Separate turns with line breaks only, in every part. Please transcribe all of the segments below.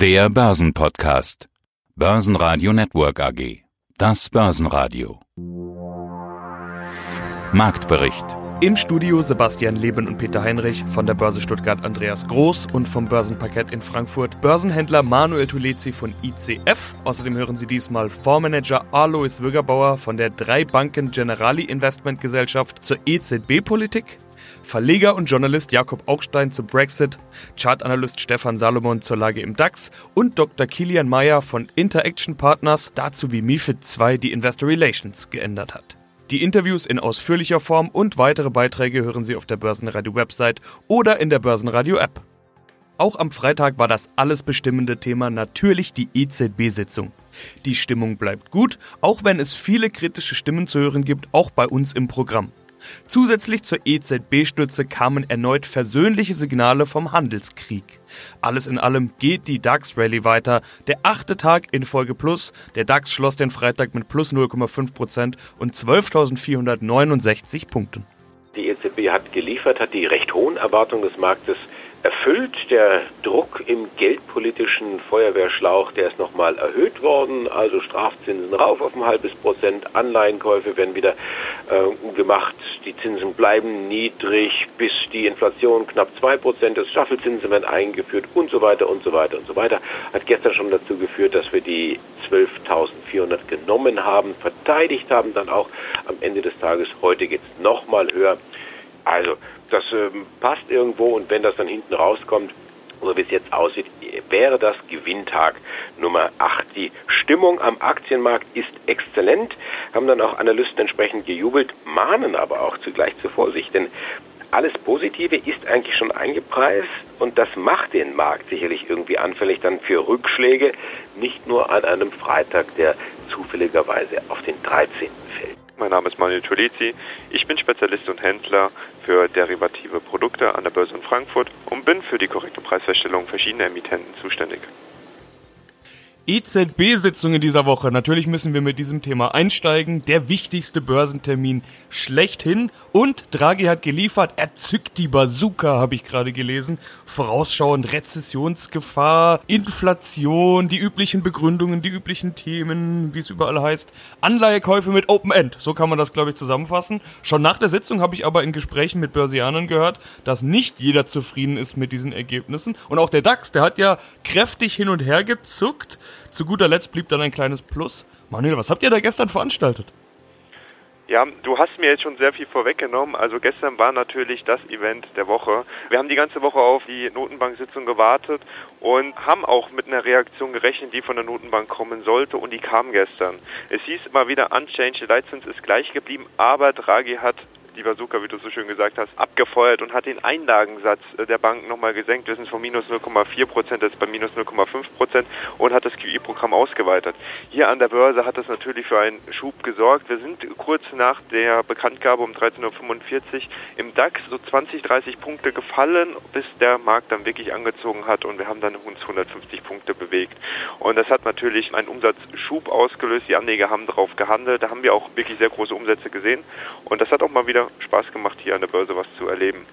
Der Börsenpodcast. Börsenradio Network AG. Das Börsenradio. Marktbericht.
Im Studio Sebastian Leben und Peter Heinrich, von der Börse Stuttgart Andreas Groß und vom Börsenparkett in Frankfurt Börsenhändler Manuel Tulezi von ICF. Außerdem hören Sie diesmal Fondsmanager Alois Würgerbauer von der Drei Banken Generali Investment Gesellschaft zur EZB-Politik Verleger und Journalist Jakob Augstein zu Brexit, Chartanalyst Stefan Salomon zur Lage im DAX und Dr. Kilian Meyer von Interaction Partners dazu, wie MIFID II die Investor Relations geändert hat. Die Interviews in ausführlicher Form und weitere Beiträge hören Sie auf der Börsenradio-Website oder in der Börsenradio-App. Auch am Freitag war das alles bestimmende Thema natürlich die EZB-Sitzung. Die Stimmung bleibt gut, auch wenn es viele kritische Stimmen zu hören gibt, auch bei uns im Programm. Zusätzlich zur EZB-Stütze kamen erneut versöhnliche Signale vom Handelskrieg. Alles in allem geht die DAX-Rallye weiter. Der achte Tag in Folge Plus. Der DAX schloss den Freitag mit plus 0,5% und 12.469 Punkten.
Die EZB hat geliefert, hat die recht hohen Erwartungen des Marktes erfüllt. Der Druck im geldpolitischen Feuerwehrschlauch, der ist nochmal erhöht worden. Also Strafzinsen rauf auf ein halbes Prozent, Anleihenkäufe werden wieder äh, gemacht. Die Zinsen bleiben niedrig, bis die Inflation knapp zwei Prozent ist. Staffelzinsen werden eingeführt und so weiter und so weiter und so weiter. Hat gestern schon dazu geführt, dass wir die 12.400 genommen haben, verteidigt haben, dann auch am Ende des Tages. Heute geht es nochmal höher. Also das ähm, passt irgendwo und wenn das dann hinten rauskommt, so wie es jetzt aussieht, wäre das Gewinntag Nummer 8. Die Stimmung am Aktienmarkt ist exzellent, haben dann auch Analysten entsprechend gejubelt, mahnen aber auch zugleich zur Vorsicht, denn alles Positive ist eigentlich schon eingepreist und das macht den Markt sicherlich irgendwie anfällig dann für Rückschläge, nicht nur an einem Freitag, der zufälligerweise auf den 13. fällt.
Mein Name ist Manuel Tulezi. Ich bin Spezialist und Händler für derivative Produkte an der Börse in Frankfurt und bin für die korrekte Preisfeststellung verschiedener Emittenten zuständig.
EZB-Sitzung in dieser Woche. Natürlich müssen wir mit diesem Thema einsteigen. Der wichtigste Börsentermin schlechthin. Und Draghi hat geliefert. Er zückt die Bazooka, habe ich gerade gelesen. Vorausschauend Rezessionsgefahr, Inflation, die üblichen Begründungen, die üblichen Themen, wie es überall heißt. Anleihekäufe mit Open End. So kann man das, glaube ich, zusammenfassen. Schon nach der Sitzung habe ich aber in Gesprächen mit Börsianern gehört, dass nicht jeder zufrieden ist mit diesen Ergebnissen. Und auch der DAX, der hat ja kräftig hin und her gezuckt. Zu guter Letzt blieb dann ein kleines Plus. Manuel, was habt ihr da gestern veranstaltet?
Ja, du hast mir jetzt schon sehr viel vorweggenommen. Also gestern war natürlich das Event der Woche. Wir haben die ganze Woche auf die Notenbank-Sitzung gewartet und haben auch mit einer Reaktion gerechnet, die von der Notenbank kommen sollte und die kam gestern. Es hieß immer wieder, unchanged, der Leitzins ist gleich geblieben, aber Draghi hat die Bazooka, wie du so schön gesagt hast, abgefeuert und hat den Einlagensatz äh, der Bank nochmal gesenkt. Wir sind von minus 0,4 Prozent jetzt bei minus 0,5 Prozent und hat das QI-Programm ausgeweitet. Hier an der Börse hat das natürlich für einen Schub gesorgt. Wir sind kurz nach der Bekanntgabe um 13.45 Uhr im DAX so 20, 30 Punkte gefallen, bis der Markt dann wirklich angezogen hat und wir haben dann uns 150 Punkte bewegt. Und das hat natürlich einen Umsatzschub ausgelöst. Die Anleger haben darauf gehandelt. Da haben wir auch wirklich sehr große Umsätze gesehen. Und das hat auch mal wieder Spaß gemacht, hier an der Börse was zu erleben.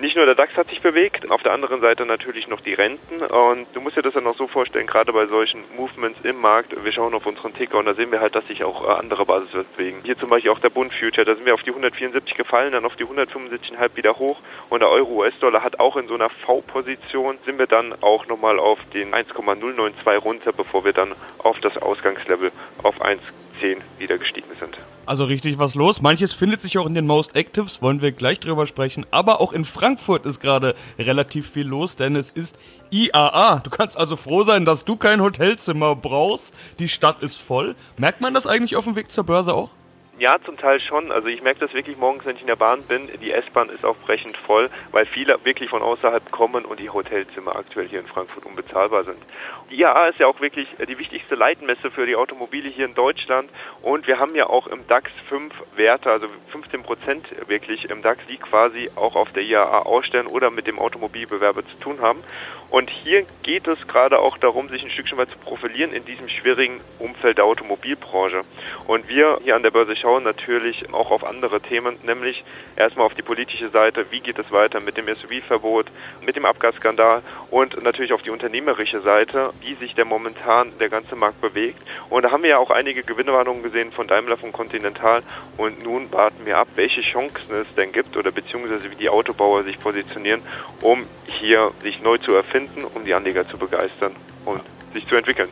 Nicht nur der DAX hat sich bewegt, auf der anderen Seite natürlich noch die Renten. Und du musst dir das dann auch so vorstellen, gerade bei solchen Movements im Markt, wir schauen auf unseren Ticker und da sehen wir halt, dass sich auch äh, andere Basiswerte bewegen. Hier zum Beispiel auch der Bund Future, da sind wir auf die 174 gefallen, dann auf die 175,5 wieder hoch. Und der Euro-US-Dollar hat auch in so einer V-Position, sind wir dann auch nochmal auf den 1,092 runter, bevor wir dann auf das Ausgangslevel auf 1 10 wieder gestiegen sind.
Also richtig was los. Manches findet sich auch in den Most Actives, wollen wir gleich drüber sprechen. Aber auch in Frankfurt ist gerade relativ viel los, denn es ist IAA. Du kannst also froh sein, dass du kein Hotelzimmer brauchst. Die Stadt ist voll. Merkt man das eigentlich auf dem Weg zur Börse auch?
Ja, zum Teil schon. Also ich merke das wirklich morgens, wenn ich in der Bahn bin. Die S-Bahn ist auch brechend voll, weil viele wirklich von außerhalb kommen und die Hotelzimmer aktuell hier in Frankfurt unbezahlbar sind. Die IAA ist ja auch wirklich die wichtigste Leitmesse für die Automobile hier in Deutschland und wir haben ja auch im DAX fünf Werte, also 15 Prozent wirklich im DAX, die quasi auch auf der IAA ausstellen oder mit dem Automobilbewerber zu tun haben. Und hier geht es gerade auch darum, sich ein Stückchen weit zu profilieren in diesem schwierigen Umfeld der Automobilbranche. Und wir hier an der Börse schauen natürlich auch auf andere Themen, nämlich erstmal auf die politische Seite, wie geht es weiter mit dem SUV-Verbot, mit dem Abgasskandal und natürlich auf die unternehmerische Seite, wie sich der momentan der ganze Markt bewegt. Und da haben wir ja auch einige Gewinnwarnungen gesehen von Daimler, von Continental und nun warten wir ab, welche Chancen es denn gibt oder beziehungsweise wie die Autobauer sich positionieren, um hier sich neu zu erfinden, um die Anleger zu begeistern und sich zu entwickeln.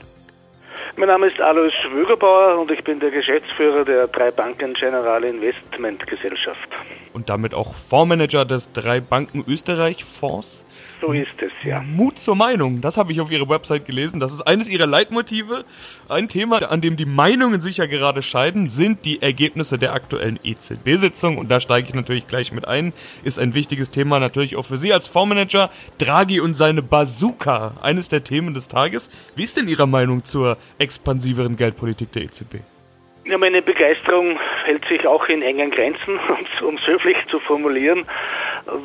Mein Name ist Alois Wögerbauer und ich bin der Geschäftsführer der Drei Banken General Investment Gesellschaft.
Und damit auch Fondsmanager des Drei Banken Österreich Fonds.
So ist es, ja.
Mut zur Meinung, das habe ich auf Ihrer Website gelesen. Das ist eines Ihrer Leitmotive. Ein Thema, an dem die Meinungen sich ja gerade scheiden, sind die Ergebnisse der aktuellen EZB-Sitzung. Und da steige ich natürlich gleich mit ein. Ist ein wichtiges Thema natürlich auch für Sie als Fondsmanager. Draghi und seine Bazooka, eines der Themen des Tages. Wie ist denn Ihre Meinung zur expansiveren Geldpolitik der EZB?
Ja, meine Begeisterung hält sich auch in engen Grenzen, um es höflich zu formulieren,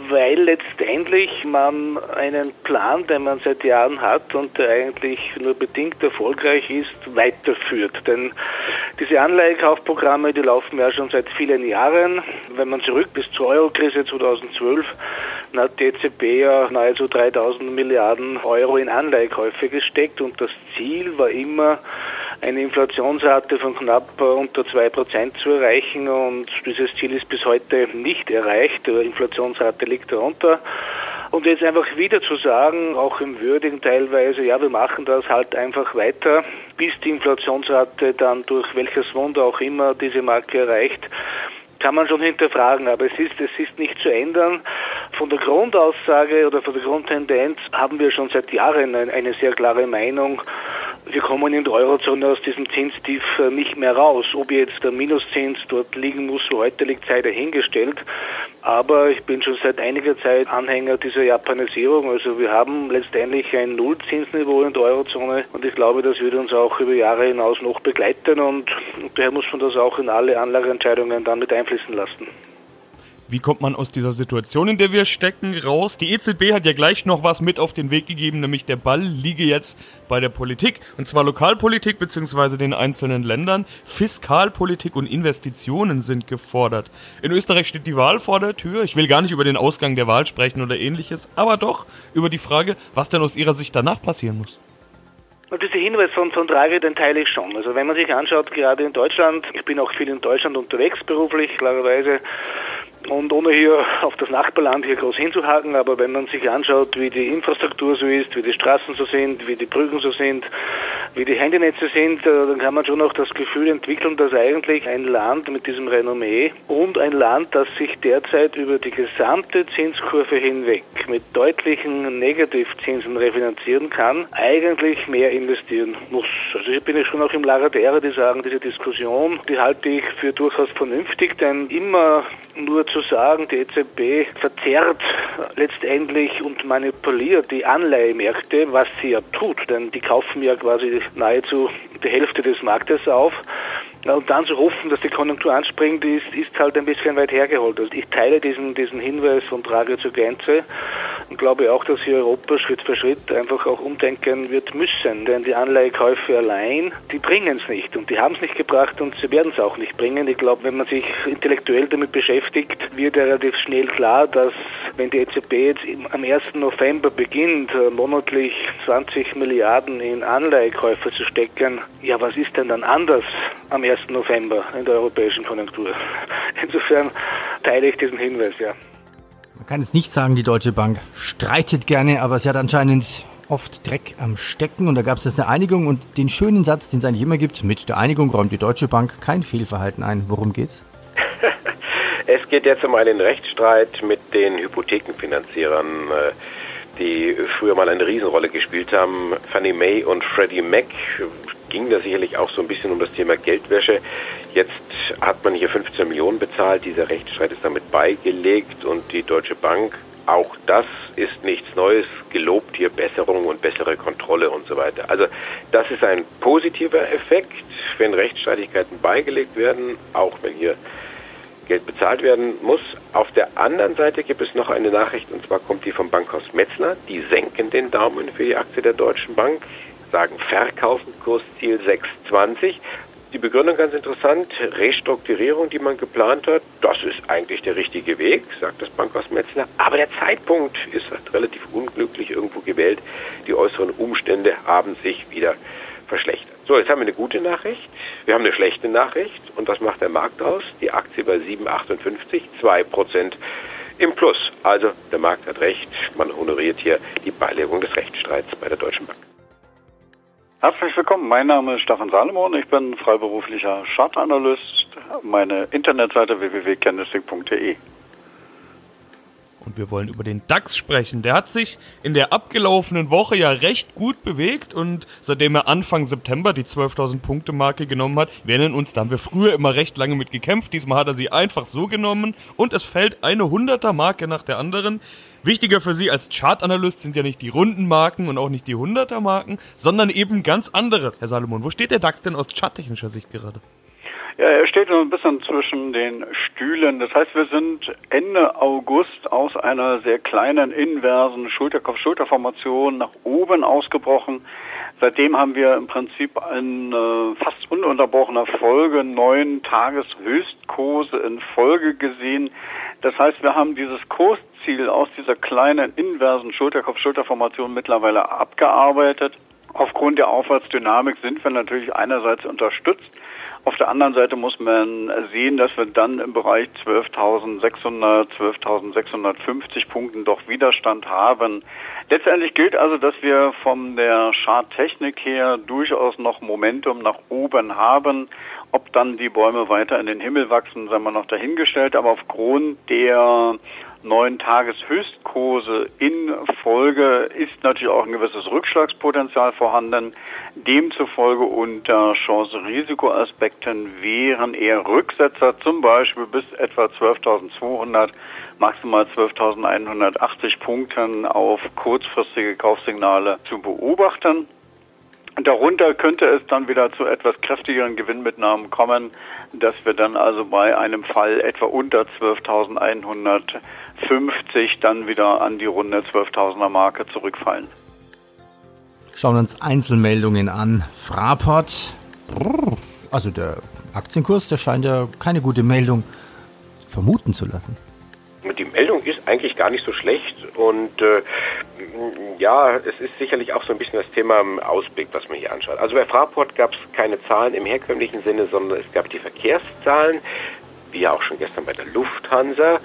weil letztendlich man einen Plan, den man seit Jahren hat und der eigentlich nur bedingt erfolgreich ist, weiterführt. Denn diese Anleihekaufprogramme, die laufen ja schon seit vielen Jahren. Wenn man zurück bis zur Eurokrise 2012, dann hat die EZB ja nahezu 3000 Milliarden Euro in Anleihekäufe gesteckt und das Ziel war immer, eine Inflationsrate von knapp unter zwei Prozent zu erreichen und dieses Ziel ist bis heute nicht erreicht. Die Inflationsrate liegt darunter. Und jetzt einfach wieder zu sagen, auch im Würdigen teilweise, ja, wir machen das halt einfach weiter, bis die Inflationsrate dann durch welches Wunder auch immer diese Marke erreicht, kann man schon hinterfragen, aber es ist, es ist nicht zu ändern. Von der Grundaussage oder von der Grundtendenz haben wir schon seit Jahren eine sehr klare Meinung. Wir kommen in der Eurozone aus diesem Zinstief äh, nicht mehr raus. Ob jetzt der Minuszins dort liegen muss, wo heute liegt, sei dahingestellt. Aber ich bin schon seit einiger Zeit Anhänger dieser Japanisierung. Also wir haben letztendlich ein Nullzinsniveau in der Eurozone und ich glaube, das wird uns auch über Jahre hinaus noch begleiten und daher muss man das auch in alle Anlageentscheidungen dann mit einfließen lassen.
Wie kommt man aus dieser Situation, in der wir stecken, raus? Die EZB hat ja gleich noch was mit auf den Weg gegeben, nämlich der Ball liege jetzt bei der Politik. Und zwar Lokalpolitik bzw. den einzelnen Ländern. Fiskalpolitik und Investitionen sind gefordert. In Österreich steht die Wahl vor der Tür. Ich will gar nicht über den Ausgang der Wahl sprechen oder ähnliches, aber doch über die Frage, was denn aus Ihrer Sicht danach passieren muss.
Und dieser Hinweis von, von Draghi, den teile ich schon. Also wenn man sich anschaut, gerade in Deutschland, ich bin auch viel in Deutschland unterwegs beruflich, klarerweise, und ohne hier auf das Nachbarland hier groß hinzuhaken, aber wenn man sich anschaut, wie die Infrastruktur so ist, wie die Straßen so sind, wie die Brücken so sind, wie die Handynetze sind, dann kann man schon auch das Gefühl entwickeln, dass eigentlich ein Land mit diesem Renommee und ein Land, das sich derzeit über die gesamte Zinskurve hinweg mit deutlichen Negativzinsen refinanzieren kann, eigentlich mehr investieren muss. Also ich bin ja schon auch im Lager derer, die sagen, diese Diskussion, die halte ich für durchaus vernünftig, denn immer nur zu sagen, die EZB verzerrt letztendlich und manipuliert die Anleihemärkte, was sie ja tut, denn die kaufen ja quasi nahezu die Hälfte des Marktes auf. Und dann zu hoffen, dass die Konjunktur anspringt, ist, ist halt ein bisschen weit hergeholt. Also ich teile diesen, diesen Hinweis von Draghi zur Gänze und glaube auch, dass hier Europa Schritt für Schritt einfach auch umdenken wird müssen. Denn die Anleihekäufe allein, die bringen es nicht. Und die haben es nicht gebracht und sie werden es auch nicht bringen. Ich glaube, wenn man sich intellektuell damit beschäftigt, wird relativ schnell klar, dass wenn die EZB jetzt am 1. November beginnt, äh, monatlich 20 Milliarden in Anleihekäufe zu stecken, ja, was ist denn dann anders am 1. November in der europäischen Konjunktur? Insofern teile ich diesen Hinweis, ja.
Man kann jetzt nicht sagen, die Deutsche Bank streitet gerne, aber sie hat anscheinend oft Dreck am Stecken und da gab es jetzt eine Einigung und den schönen Satz, den es eigentlich immer gibt, mit der Einigung räumt die Deutsche Bank kein Fehlverhalten ein. Worum geht's?
es geht jetzt um einen Rechtsstreit mit den Hypothekenfinanzierern, äh, die früher mal eine Riesenrolle gespielt haben. Fannie Mae und Freddie Mac ging da sicherlich auch so ein bisschen um das Thema Geldwäsche. Jetzt hat man hier 15 Millionen bezahlt. Dieser Rechtsstreit ist damit beigelegt und die Deutsche Bank, auch das ist nichts Neues, gelobt hier Besserung und bessere Kontrolle und so weiter. Also das ist ein positiver Effekt, wenn Rechtsstreitigkeiten beigelegt werden, auch wenn hier Geld bezahlt werden muss. Auf der anderen Seite gibt es noch eine Nachricht, und zwar kommt die vom Bankhaus Metzler. Die senken den Daumen für die Aktie der Deutschen Bank, sagen verkaufen, Kursziel 6,20. Die Begründung ganz interessant, Restrukturierung, die man geplant hat, das ist eigentlich der richtige Weg, sagt das Bankhaus Metzler. Aber der Zeitpunkt ist relativ unglücklich irgendwo gewählt. Die äußeren Umstände haben sich wieder verschlechtert. So, jetzt haben wir eine gute Nachricht. Wir haben eine schlechte Nachricht. Und was macht der Markt aus? Die Aktie bei 7,58, 2 Prozent im Plus. Also der Markt hat recht. Man honoriert hier die Beilegung des Rechtsstreits bei der Deutschen Bank.
Herzlich willkommen. Mein Name ist Stefan Salomon. Ich bin freiberuflicher Chartanalyst. Meine Internetseite www.candlestick.de.
Und wir wollen über den DAX sprechen. Der hat sich in der abgelaufenen Woche ja recht gut bewegt und seitdem er Anfang September die 12.000 Punkte Marke genommen hat, wir erinnern uns, da haben wir früher immer recht lange mit gekämpft. Diesmal hat er sie einfach so genommen und es fällt eine 100er Marke nach der anderen. Wichtiger für Sie als Chartanalyst sind ja nicht die runden Marken und auch nicht die 100er Marken, sondern eben ganz andere. Herr Salomon, wo steht der DAX denn aus charttechnischer Sicht gerade?
Ja, er steht so ein bisschen zwischen den Stühlen. Das heißt, wir sind Ende August aus einer sehr kleinen inversen Schulterkopf-Schulterformation nach oben ausgebrochen. Seitdem haben wir im Prinzip in äh, fast ununterbrochener Folge neun Tageshöchstkurse in Folge gesehen. Das heißt, wir haben dieses Kursziel aus dieser kleinen inversen Schulterkopf-Schulterformation mittlerweile abgearbeitet. Aufgrund der Aufwärtsdynamik sind wir natürlich einerseits unterstützt auf der anderen Seite muss man sehen, dass wir dann im Bereich 12.600, 12.650 Punkten doch Widerstand haben. Letztendlich gilt also, dass wir von der Charttechnik her durchaus noch Momentum nach oben haben. Ob dann die Bäume weiter in den Himmel wachsen, sei mal noch dahingestellt. Aber aufgrund der neun Tageshöchstkurse in Folge ist natürlich auch ein gewisses Rückschlagspotenzial vorhanden. Demzufolge unter Chance-Risiko-Aspekten wären eher Rücksetzer zum Beispiel bis etwa 12.200, maximal 12.180 Punkten auf kurzfristige Kaufsignale zu beobachten. Darunter könnte es dann wieder zu etwas kräftigeren Gewinnmitnahmen kommen, dass wir dann also bei einem Fall etwa unter 12.150 dann wieder an die runde 12.000er Marke zurückfallen.
Schauen wir uns Einzelmeldungen an. Fraport, also der Aktienkurs, der scheint ja keine gute Meldung vermuten zu lassen.
Die Meldung ist eigentlich gar nicht so schlecht und äh, ja, es ist sicherlich auch so ein bisschen das Thema Ausblick, was man hier anschaut. Also bei Fraport gab es keine Zahlen im herkömmlichen Sinne, sondern es gab die Verkehrszahlen, wie ja auch schon gestern bei der Lufthansa.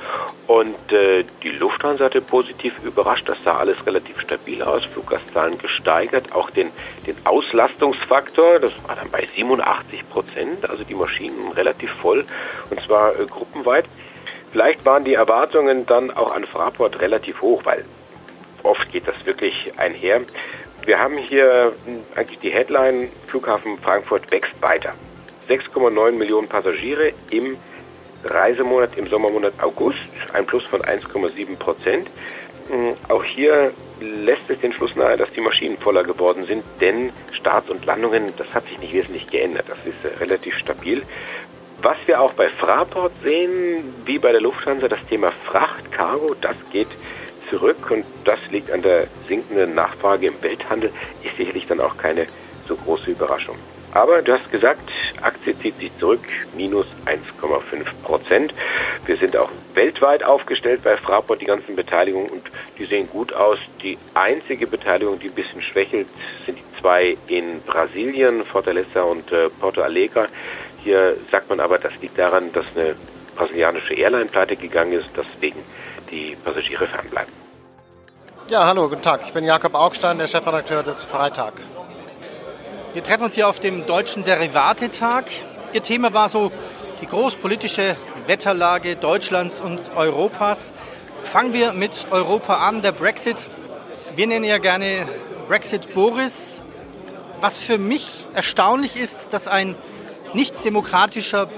Und äh, die Lufthansa hatte positiv überrascht. Das sah alles relativ stabil aus. Fluggastzahlen gesteigert. Auch den, den Auslastungsfaktor, das war dann bei 87 Prozent. Also die Maschinen relativ voll. Und zwar äh, gruppenweit. Vielleicht waren die Erwartungen dann auch an Fraport relativ hoch, weil oft geht das wirklich einher. Wir haben hier eigentlich die Headline, Flughafen Frankfurt wächst weiter. 6,9 Millionen Passagiere im Reisemonat, im Sommermonat August, ein Plus von 1,7 Prozent. Hm, auch hier lässt es den Schluss nahe, dass die Maschinen voller geworden sind, denn Starts und Landungen, das hat sich nicht wesentlich geändert. Das ist äh, relativ stabil. Was wir auch bei Fraport sehen, wie bei der Lufthansa, das Thema Fracht, Cargo, das geht zurück und das liegt an der sinkenden Nachfrage im Welthandel, ist sicherlich dann auch keine so große Überraschung. Aber du hast gesagt, Aktie zieht sich zurück, minus 1,5 Prozent. Wir sind auch weltweit aufgestellt bei Fraport, die ganzen Beteiligungen, und die sehen gut aus. Die einzige Beteiligung, die ein bisschen schwächelt, sind die zwei in Brasilien, Fortaleza und äh, Porto Alegre. Hier sagt man aber, das liegt daran, dass eine brasilianische Airline pleite gegangen ist, deswegen die Passagiere fernbleiben.
Ja, hallo, guten Tag. Ich bin Jakob Augstein, der Chefredakteur des Freitag.
Wir treffen uns hier auf dem Deutschen Derivatetag. Ihr Thema war so die großpolitische Wetterlage Deutschlands und Europas. Fangen wir mit Europa an, der Brexit. Wir nennen ja gerne Brexit Boris. Was für mich erstaunlich ist, dass ein nicht demokratischer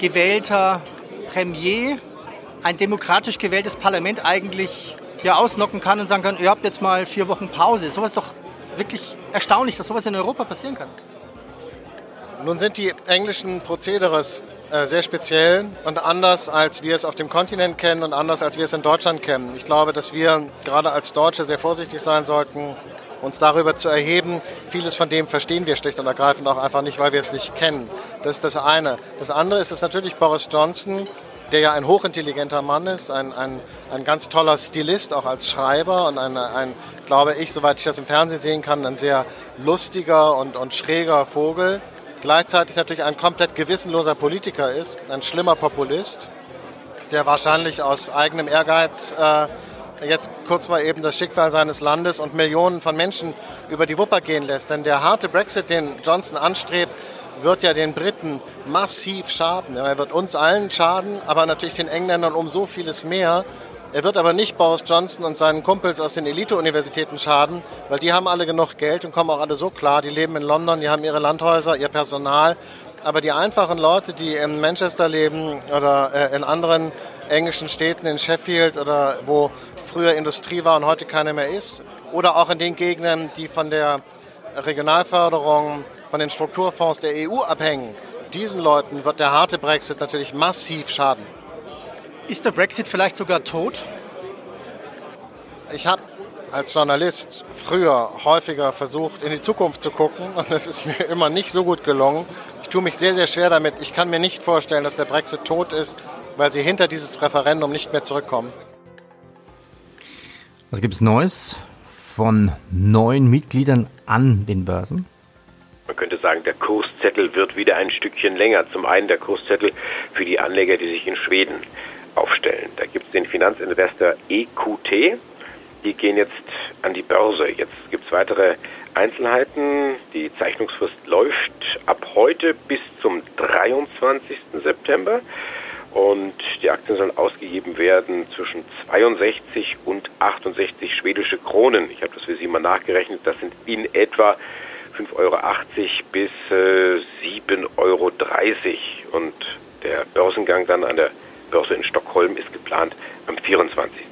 gewählter Premier ein demokratisch gewähltes Parlament eigentlich ja, ausnocken kann und sagen kann, ihr habt jetzt mal vier Wochen Pause. Sowas doch wirklich erstaunlich, dass sowas in Europa passieren kann.
Nun sind die englischen Prozederes äh, sehr speziell und anders, als wir es auf dem Kontinent kennen und anders, als wir es in Deutschland kennen. Ich glaube, dass wir gerade als Deutsche sehr vorsichtig sein sollten, uns darüber zu erheben. Vieles von dem verstehen wir schlicht und ergreifend auch einfach nicht, weil wir es nicht kennen. Das ist das eine. Das andere ist, dass natürlich Boris Johnson, der ja ein hochintelligenter Mann ist, ein, ein, ein ganz toller Stilist, auch als Schreiber und ein, ein, glaube ich, soweit ich das im Fernsehen sehen kann, ein sehr lustiger und, und schräger Vogel. Gleichzeitig natürlich ein komplett gewissenloser Politiker ist, ein schlimmer Populist, der wahrscheinlich aus eigenem Ehrgeiz äh, jetzt kurz mal eben das Schicksal seines Landes und Millionen von Menschen über die Wupper gehen lässt. Denn der harte Brexit, den Johnson anstrebt, wird ja den Briten massiv schaden. Er wird uns allen schaden, aber natürlich den Engländern um so vieles mehr. Er wird aber nicht Boris Johnson und seinen Kumpels aus den Elite-Universitäten schaden, weil die haben alle genug Geld und kommen auch alle so klar. Die leben in London, die haben ihre Landhäuser, ihr Personal. Aber die einfachen Leute, die in Manchester leben oder äh, in anderen englischen Städten, in Sheffield oder wo früher Industrie war und heute keine mehr ist, oder auch in den Gegenden, die von der Regionalförderung, von den Strukturfonds der EU abhängen, diesen Leuten wird der harte Brexit natürlich massiv schaden.
Ist der Brexit vielleicht sogar tot?
Ich habe als Journalist früher häufiger versucht, in die Zukunft zu gucken und es ist mir immer nicht so gut gelungen. Ich tue mich sehr, sehr schwer damit. Ich kann mir nicht vorstellen, dass der Brexit tot ist, weil sie hinter dieses Referendum nicht mehr zurückkommen.
Was gibt es Neues von neuen Mitgliedern an den Börsen?
Sagen, der Kurszettel wird wieder ein Stückchen länger. Zum einen der Kurszettel für die Anleger, die sich in Schweden aufstellen. Da gibt es den Finanzinvestor EQT. Die gehen jetzt an die Börse. Jetzt gibt es weitere Einzelheiten. Die Zeichnungsfrist läuft ab heute bis zum 23. September. Und die Aktien sollen ausgegeben werden zwischen 62 und 68 schwedische Kronen. Ich habe das für Sie mal nachgerechnet. Das sind in etwa 5,80 Euro bis äh, 7,30 Euro. Und der Börsengang dann an der Börse in Stockholm ist geplant am 24.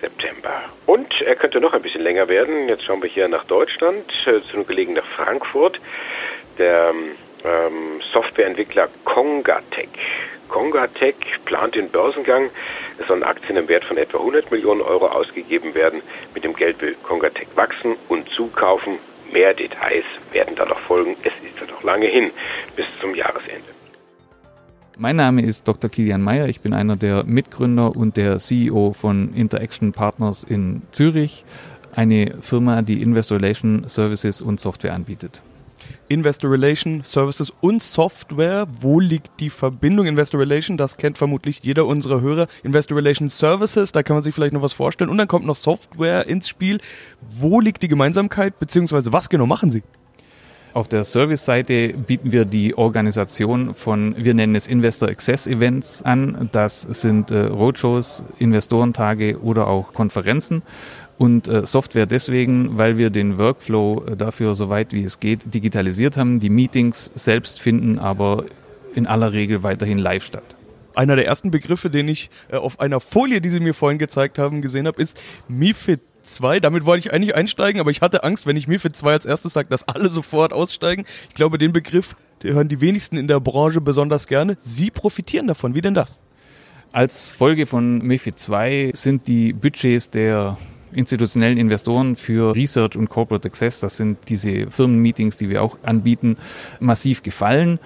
September. Und er könnte noch ein bisschen länger werden. Jetzt schauen wir hier nach Deutschland, äh, zu gelegen nach Frankfurt. Der ähm, Softwareentwickler Congatec. Congatec plant den Börsengang. Es sollen Aktien im Wert von etwa 100 Millionen Euro ausgegeben werden. Mit dem Geld will Congatec wachsen und zukaufen. Mehr Details werden da noch folgen. Es ist ja noch lange hin bis zum Jahresende.
Mein Name ist Dr. Kilian Meyer. Ich bin einer der Mitgründer und der CEO von Interaction Partners in Zürich, eine Firma, die Investor Relation Services und Software anbietet.
Investor Relation Services und Software. Wo liegt die Verbindung Investor Relation? Das kennt vermutlich jeder unserer Hörer. Investor Relation Services, da kann man sich vielleicht noch was vorstellen. Und dann kommt noch Software ins Spiel. Wo liegt die Gemeinsamkeit, beziehungsweise was genau machen Sie?
Auf der Service-Seite bieten wir die Organisation von, wir nennen es Investor Access Events an. Das sind äh, Roadshows, Investorentage oder auch Konferenzen. Und äh, Software deswegen, weil wir den Workflow äh, dafür so weit wie es geht digitalisiert haben. Die Meetings selbst finden aber in aller Regel weiterhin live statt.
Einer der ersten Begriffe, den ich auf einer Folie, die Sie mir vorhin gezeigt haben, gesehen habe, ist MIFID 2. Damit wollte ich eigentlich einsteigen, aber ich hatte Angst, wenn ich MIFID 2 als erstes sage, dass alle sofort aussteigen. Ich glaube, den Begriff, den hören die wenigsten in der Branche besonders gerne. Sie profitieren davon. Wie denn das?
Als Folge von MIFID 2 sind die Budgets der institutionellen Investoren für Research und Corporate Access, das sind diese Firmenmeetings, die wir auch anbieten, massiv gefallen.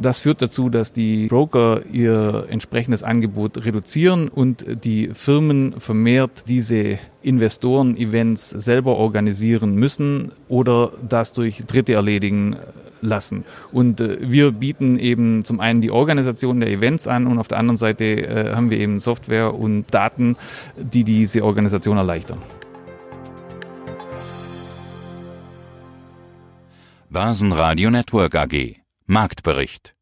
Das führt dazu, dass die Broker ihr entsprechendes Angebot reduzieren und die Firmen vermehrt diese Investoren-Events selber organisieren müssen oder das durch Dritte erledigen lassen. Und äh, wir bieten eben zum einen die Organisation der Events an und auf der anderen Seite äh, haben wir eben Software und Daten, die diese Organisation erleichtern.
Börsenradio Network AG Marktbericht